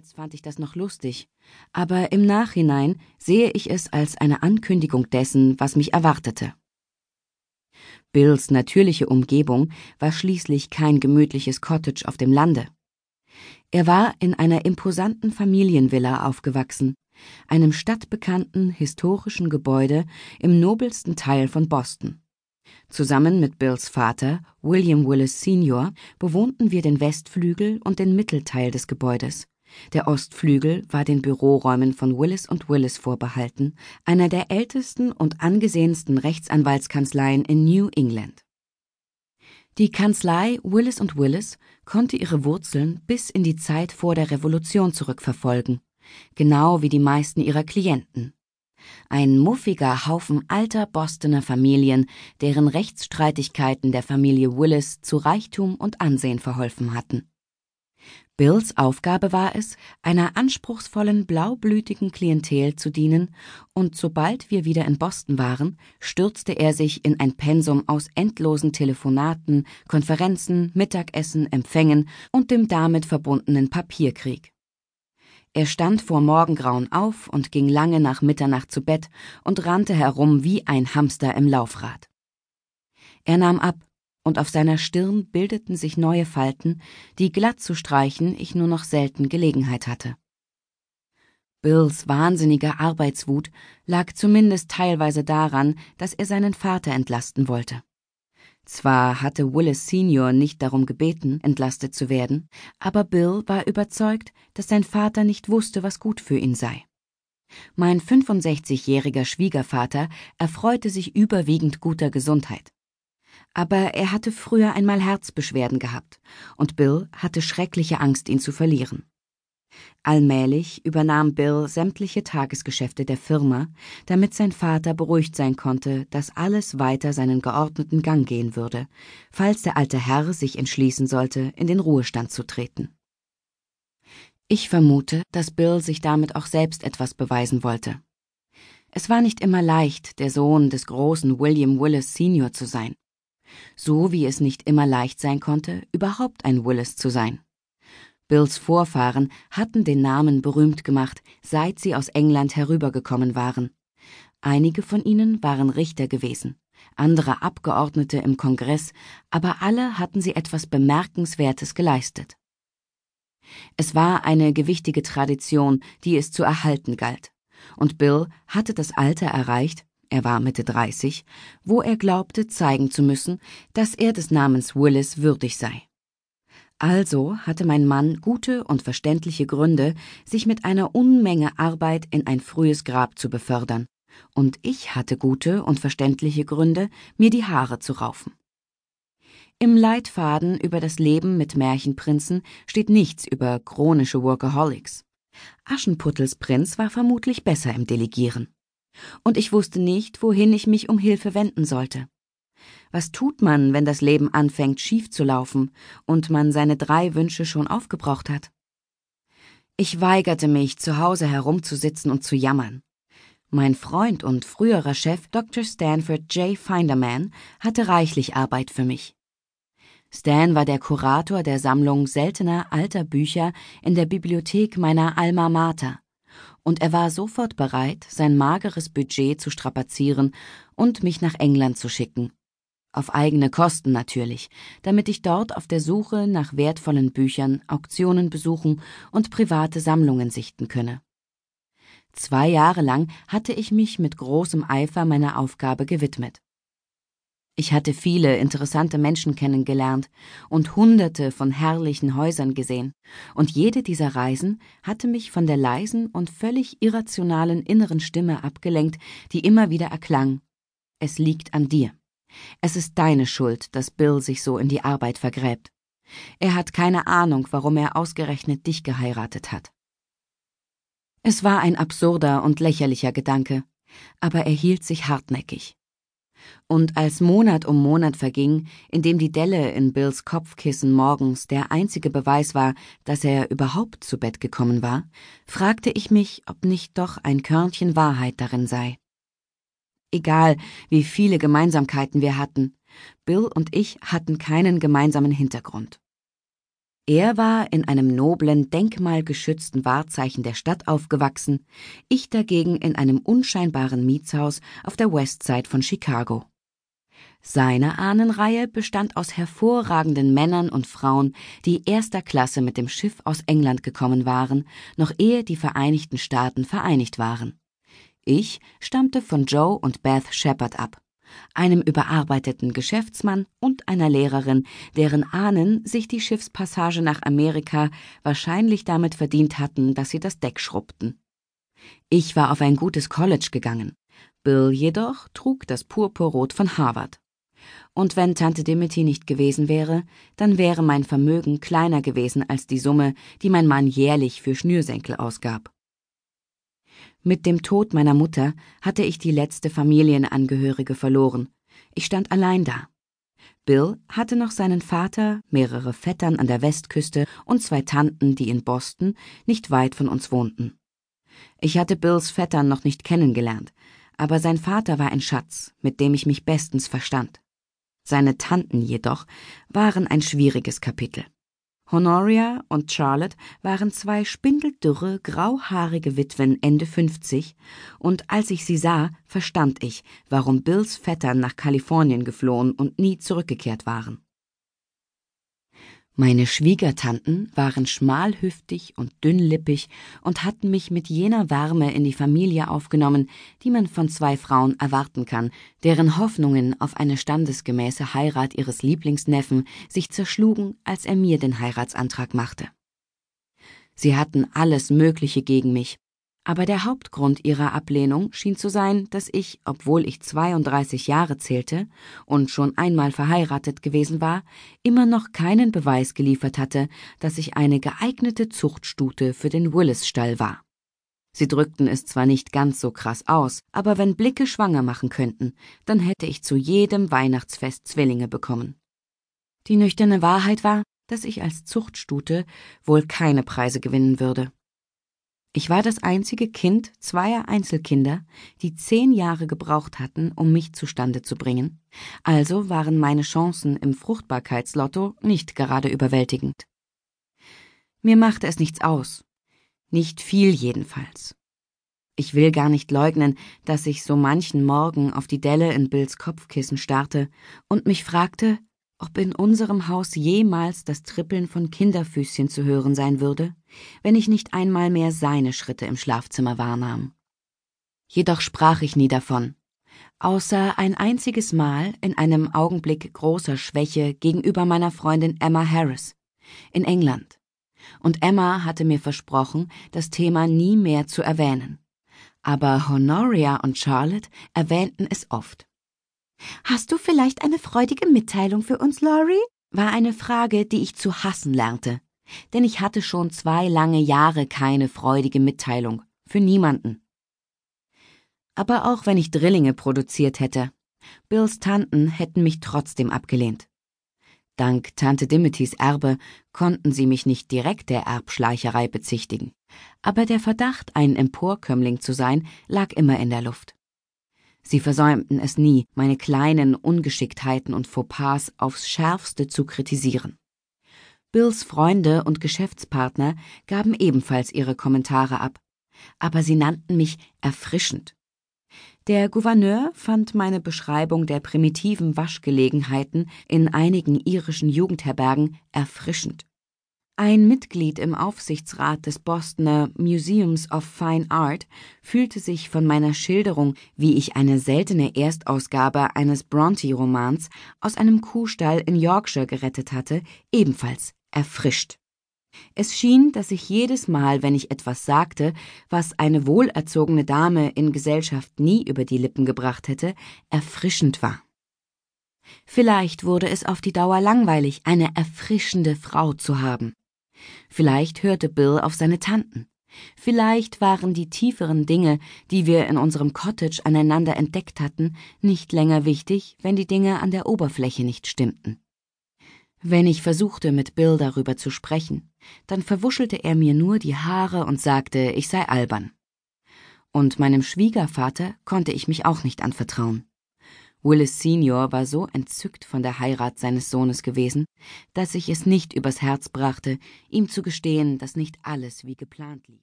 Damals fand ich das noch lustig, aber im Nachhinein sehe ich es als eine Ankündigung dessen, was mich erwartete. Bills natürliche Umgebung war schließlich kein gemütliches Cottage auf dem Lande. Er war in einer imposanten Familienvilla aufgewachsen, einem stadtbekannten historischen Gebäude im nobelsten Teil von Boston. Zusammen mit Bills Vater, William Willis Sr., bewohnten wir den Westflügel und den Mittelteil des Gebäudes. Der Ostflügel war den Büroräumen von Willis und Willis vorbehalten, einer der ältesten und angesehensten Rechtsanwaltskanzleien in New England. Die Kanzlei Willis und Willis konnte ihre Wurzeln bis in die Zeit vor der Revolution zurückverfolgen, genau wie die meisten ihrer Klienten. Ein muffiger Haufen alter Bostoner Familien, deren Rechtsstreitigkeiten der Familie Willis zu Reichtum und Ansehen verholfen hatten. Bills Aufgabe war es, einer anspruchsvollen blaublütigen Klientel zu dienen, und sobald wir wieder in Boston waren, stürzte er sich in ein Pensum aus endlosen Telefonaten, Konferenzen, Mittagessen, Empfängen und dem damit verbundenen Papierkrieg. Er stand vor Morgengrauen auf und ging lange nach Mitternacht zu Bett und rannte herum wie ein Hamster im Laufrad. Er nahm ab, und auf seiner Stirn bildeten sich neue Falten, die glatt zu streichen ich nur noch selten Gelegenheit hatte. Bills wahnsinnige Arbeitswut lag zumindest teilweise daran, dass er seinen Vater entlasten wollte. Zwar hatte Willis Senior nicht darum gebeten, entlastet zu werden, aber Bill war überzeugt, dass sein Vater nicht wusste, was gut für ihn sei. Mein 65-jähriger Schwiegervater erfreute sich überwiegend guter Gesundheit. Aber er hatte früher einmal Herzbeschwerden gehabt, und Bill hatte schreckliche Angst, ihn zu verlieren. Allmählich übernahm Bill sämtliche Tagesgeschäfte der Firma, damit sein Vater beruhigt sein konnte, dass alles weiter seinen geordneten Gang gehen würde, falls der alte Herr sich entschließen sollte, in den Ruhestand zu treten. Ich vermute, dass Bill sich damit auch selbst etwas beweisen wollte. Es war nicht immer leicht, der Sohn des großen William Willis Senior zu sein. So wie es nicht immer leicht sein konnte, überhaupt ein Willis zu sein. Bills Vorfahren hatten den Namen berühmt gemacht, seit sie aus England herübergekommen waren. Einige von ihnen waren Richter gewesen, andere Abgeordnete im Kongress, aber alle hatten sie etwas Bemerkenswertes geleistet. Es war eine gewichtige Tradition, die es zu erhalten galt, und Bill hatte das Alter erreicht, er war Mitte 30, wo er glaubte zeigen zu müssen, dass er des Namens Willis würdig sei. Also hatte mein Mann gute und verständliche Gründe, sich mit einer Unmenge Arbeit in ein frühes Grab zu befördern, und ich hatte gute und verständliche Gründe, mir die Haare zu raufen. Im Leitfaden über das Leben mit Märchenprinzen steht nichts über chronische Workaholics. Aschenputtels Prinz war vermutlich besser im Delegieren. Und ich wusste nicht, wohin ich mich um Hilfe wenden sollte. Was tut man, wenn das Leben anfängt schief zu laufen und man seine drei Wünsche schon aufgebraucht hat? Ich weigerte mich, zu Hause herumzusitzen und zu jammern. Mein Freund und früherer Chef Dr. Stanford J. Finderman hatte reichlich Arbeit für mich. Stan war der Kurator der Sammlung seltener alter Bücher in der Bibliothek meiner Alma Mater, und er war sofort bereit, sein mageres Budget zu strapazieren und mich nach England zu schicken, auf eigene Kosten natürlich, damit ich dort auf der Suche nach wertvollen Büchern Auktionen besuchen und private Sammlungen sichten könne. Zwei Jahre lang hatte ich mich mit großem Eifer meiner Aufgabe gewidmet. Ich hatte viele interessante Menschen kennengelernt und hunderte von herrlichen Häusern gesehen, und jede dieser Reisen hatte mich von der leisen und völlig irrationalen inneren Stimme abgelenkt, die immer wieder erklang Es liegt an dir. Es ist deine Schuld, dass Bill sich so in die Arbeit vergräbt. Er hat keine Ahnung, warum er ausgerechnet dich geheiratet hat. Es war ein absurder und lächerlicher Gedanke, aber er hielt sich hartnäckig. Und als Monat um Monat verging, in dem die Delle in Bills Kopfkissen morgens der einzige Beweis war, dass er überhaupt zu Bett gekommen war, fragte ich mich, ob nicht doch ein Körnchen Wahrheit darin sei. Egal, wie viele Gemeinsamkeiten wir hatten, Bill und ich hatten keinen gemeinsamen Hintergrund. Er war in einem noblen, denkmalgeschützten Wahrzeichen der Stadt aufgewachsen, ich dagegen in einem unscheinbaren Mietshaus auf der Westside von Chicago. Seine Ahnenreihe bestand aus hervorragenden Männern und Frauen, die erster Klasse mit dem Schiff aus England gekommen waren, noch ehe die Vereinigten Staaten vereinigt waren. Ich stammte von Joe und Beth Shepard ab, einem überarbeiteten Geschäftsmann und einer Lehrerin, deren Ahnen sich die Schiffspassage nach Amerika wahrscheinlich damit verdient hatten, dass sie das Deck schrubbten. Ich war auf ein gutes College gegangen. Bill jedoch trug das Purpurrot von Harvard. Und wenn Tante Dimity nicht gewesen wäre, dann wäre mein Vermögen kleiner gewesen als die Summe, die mein Mann jährlich für Schnürsenkel ausgab. Mit dem Tod meiner Mutter hatte ich die letzte Familienangehörige verloren. Ich stand allein da. Bill hatte noch seinen Vater, mehrere Vettern an der Westküste und zwei Tanten, die in Boston, nicht weit von uns wohnten. Ich hatte Bills Vettern noch nicht kennengelernt, aber sein Vater war ein Schatz, mit dem ich mich bestens verstand. Seine Tanten jedoch waren ein schwieriges Kapitel. Honoria und Charlotte waren zwei spindeldürre, grauhaarige Witwen Ende 50, und als ich sie sah, verstand ich, warum Bills Vettern nach Kalifornien geflohen und nie zurückgekehrt waren. Meine Schwiegertanten waren schmalhüftig und dünnlippig und hatten mich mit jener Wärme in die Familie aufgenommen, die man von zwei Frauen erwarten kann, deren Hoffnungen auf eine standesgemäße Heirat ihres Lieblingsneffen sich zerschlugen, als er mir den Heiratsantrag machte. Sie hatten alles Mögliche gegen mich, aber der Hauptgrund ihrer Ablehnung schien zu sein, dass ich, obwohl ich 32 Jahre zählte und schon einmal verheiratet gewesen war, immer noch keinen Beweis geliefert hatte, dass ich eine geeignete Zuchtstute für den Willis-Stall war. Sie drückten es zwar nicht ganz so krass aus, aber wenn Blicke schwanger machen könnten, dann hätte ich zu jedem Weihnachtsfest Zwillinge bekommen. Die nüchterne Wahrheit war, dass ich als Zuchtstute wohl keine Preise gewinnen würde. Ich war das einzige Kind zweier Einzelkinder, die zehn Jahre gebraucht hatten, um mich zustande zu bringen, also waren meine Chancen im Fruchtbarkeitslotto nicht gerade überwältigend. Mir machte es nichts aus, nicht viel jedenfalls. Ich will gar nicht leugnen, dass ich so manchen Morgen auf die Delle in Bills Kopfkissen starrte und mich fragte, ob in unserem Haus jemals das Trippeln von Kinderfüßchen zu hören sein würde, wenn ich nicht einmal mehr seine Schritte im Schlafzimmer wahrnahm. Jedoch sprach ich nie davon, außer ein einziges Mal in einem Augenblick großer Schwäche gegenüber meiner Freundin Emma Harris in England. Und Emma hatte mir versprochen, das Thema nie mehr zu erwähnen. Aber Honoria und Charlotte erwähnten es oft. Hast du vielleicht eine freudige Mitteilung für uns, Laurie? war eine Frage, die ich zu hassen lernte, denn ich hatte schon zwei lange Jahre keine freudige Mitteilung, für niemanden. Aber auch wenn ich Drillinge produziert hätte, Bills Tanten hätten mich trotzdem abgelehnt. Dank Tante Dimitys Erbe konnten sie mich nicht direkt der Erbschleicherei bezichtigen, aber der Verdacht, ein Emporkömmling zu sein, lag immer in der Luft. Sie versäumten es nie, meine kleinen Ungeschicktheiten und Fauxpas aufs schärfste zu kritisieren. Bills Freunde und Geschäftspartner gaben ebenfalls ihre Kommentare ab, aber sie nannten mich erfrischend. Der Gouverneur fand meine Beschreibung der primitiven Waschgelegenheiten in einigen irischen Jugendherbergen erfrischend. Ein Mitglied im Aufsichtsrat des Bostoner Museums of Fine Art fühlte sich von meiner Schilderung, wie ich eine seltene Erstausgabe eines Bronte-Romans aus einem Kuhstall in Yorkshire gerettet hatte, ebenfalls erfrischt. Es schien, dass ich jedes Mal, wenn ich etwas sagte, was eine wohlerzogene Dame in Gesellschaft nie über die Lippen gebracht hätte, erfrischend war. Vielleicht wurde es auf die Dauer langweilig, eine erfrischende Frau zu haben. Vielleicht hörte Bill auf seine Tanten. Vielleicht waren die tieferen Dinge, die wir in unserem Cottage aneinander entdeckt hatten, nicht länger wichtig, wenn die Dinge an der Oberfläche nicht stimmten. Wenn ich versuchte, mit Bill darüber zu sprechen, dann verwuschelte er mir nur die Haare und sagte, ich sei albern. Und meinem Schwiegervater konnte ich mich auch nicht anvertrauen. Willis Senior war so entzückt von der Heirat seines Sohnes gewesen, dass ich es nicht übers Herz brachte, ihm zu gestehen, dass nicht alles wie geplant lief.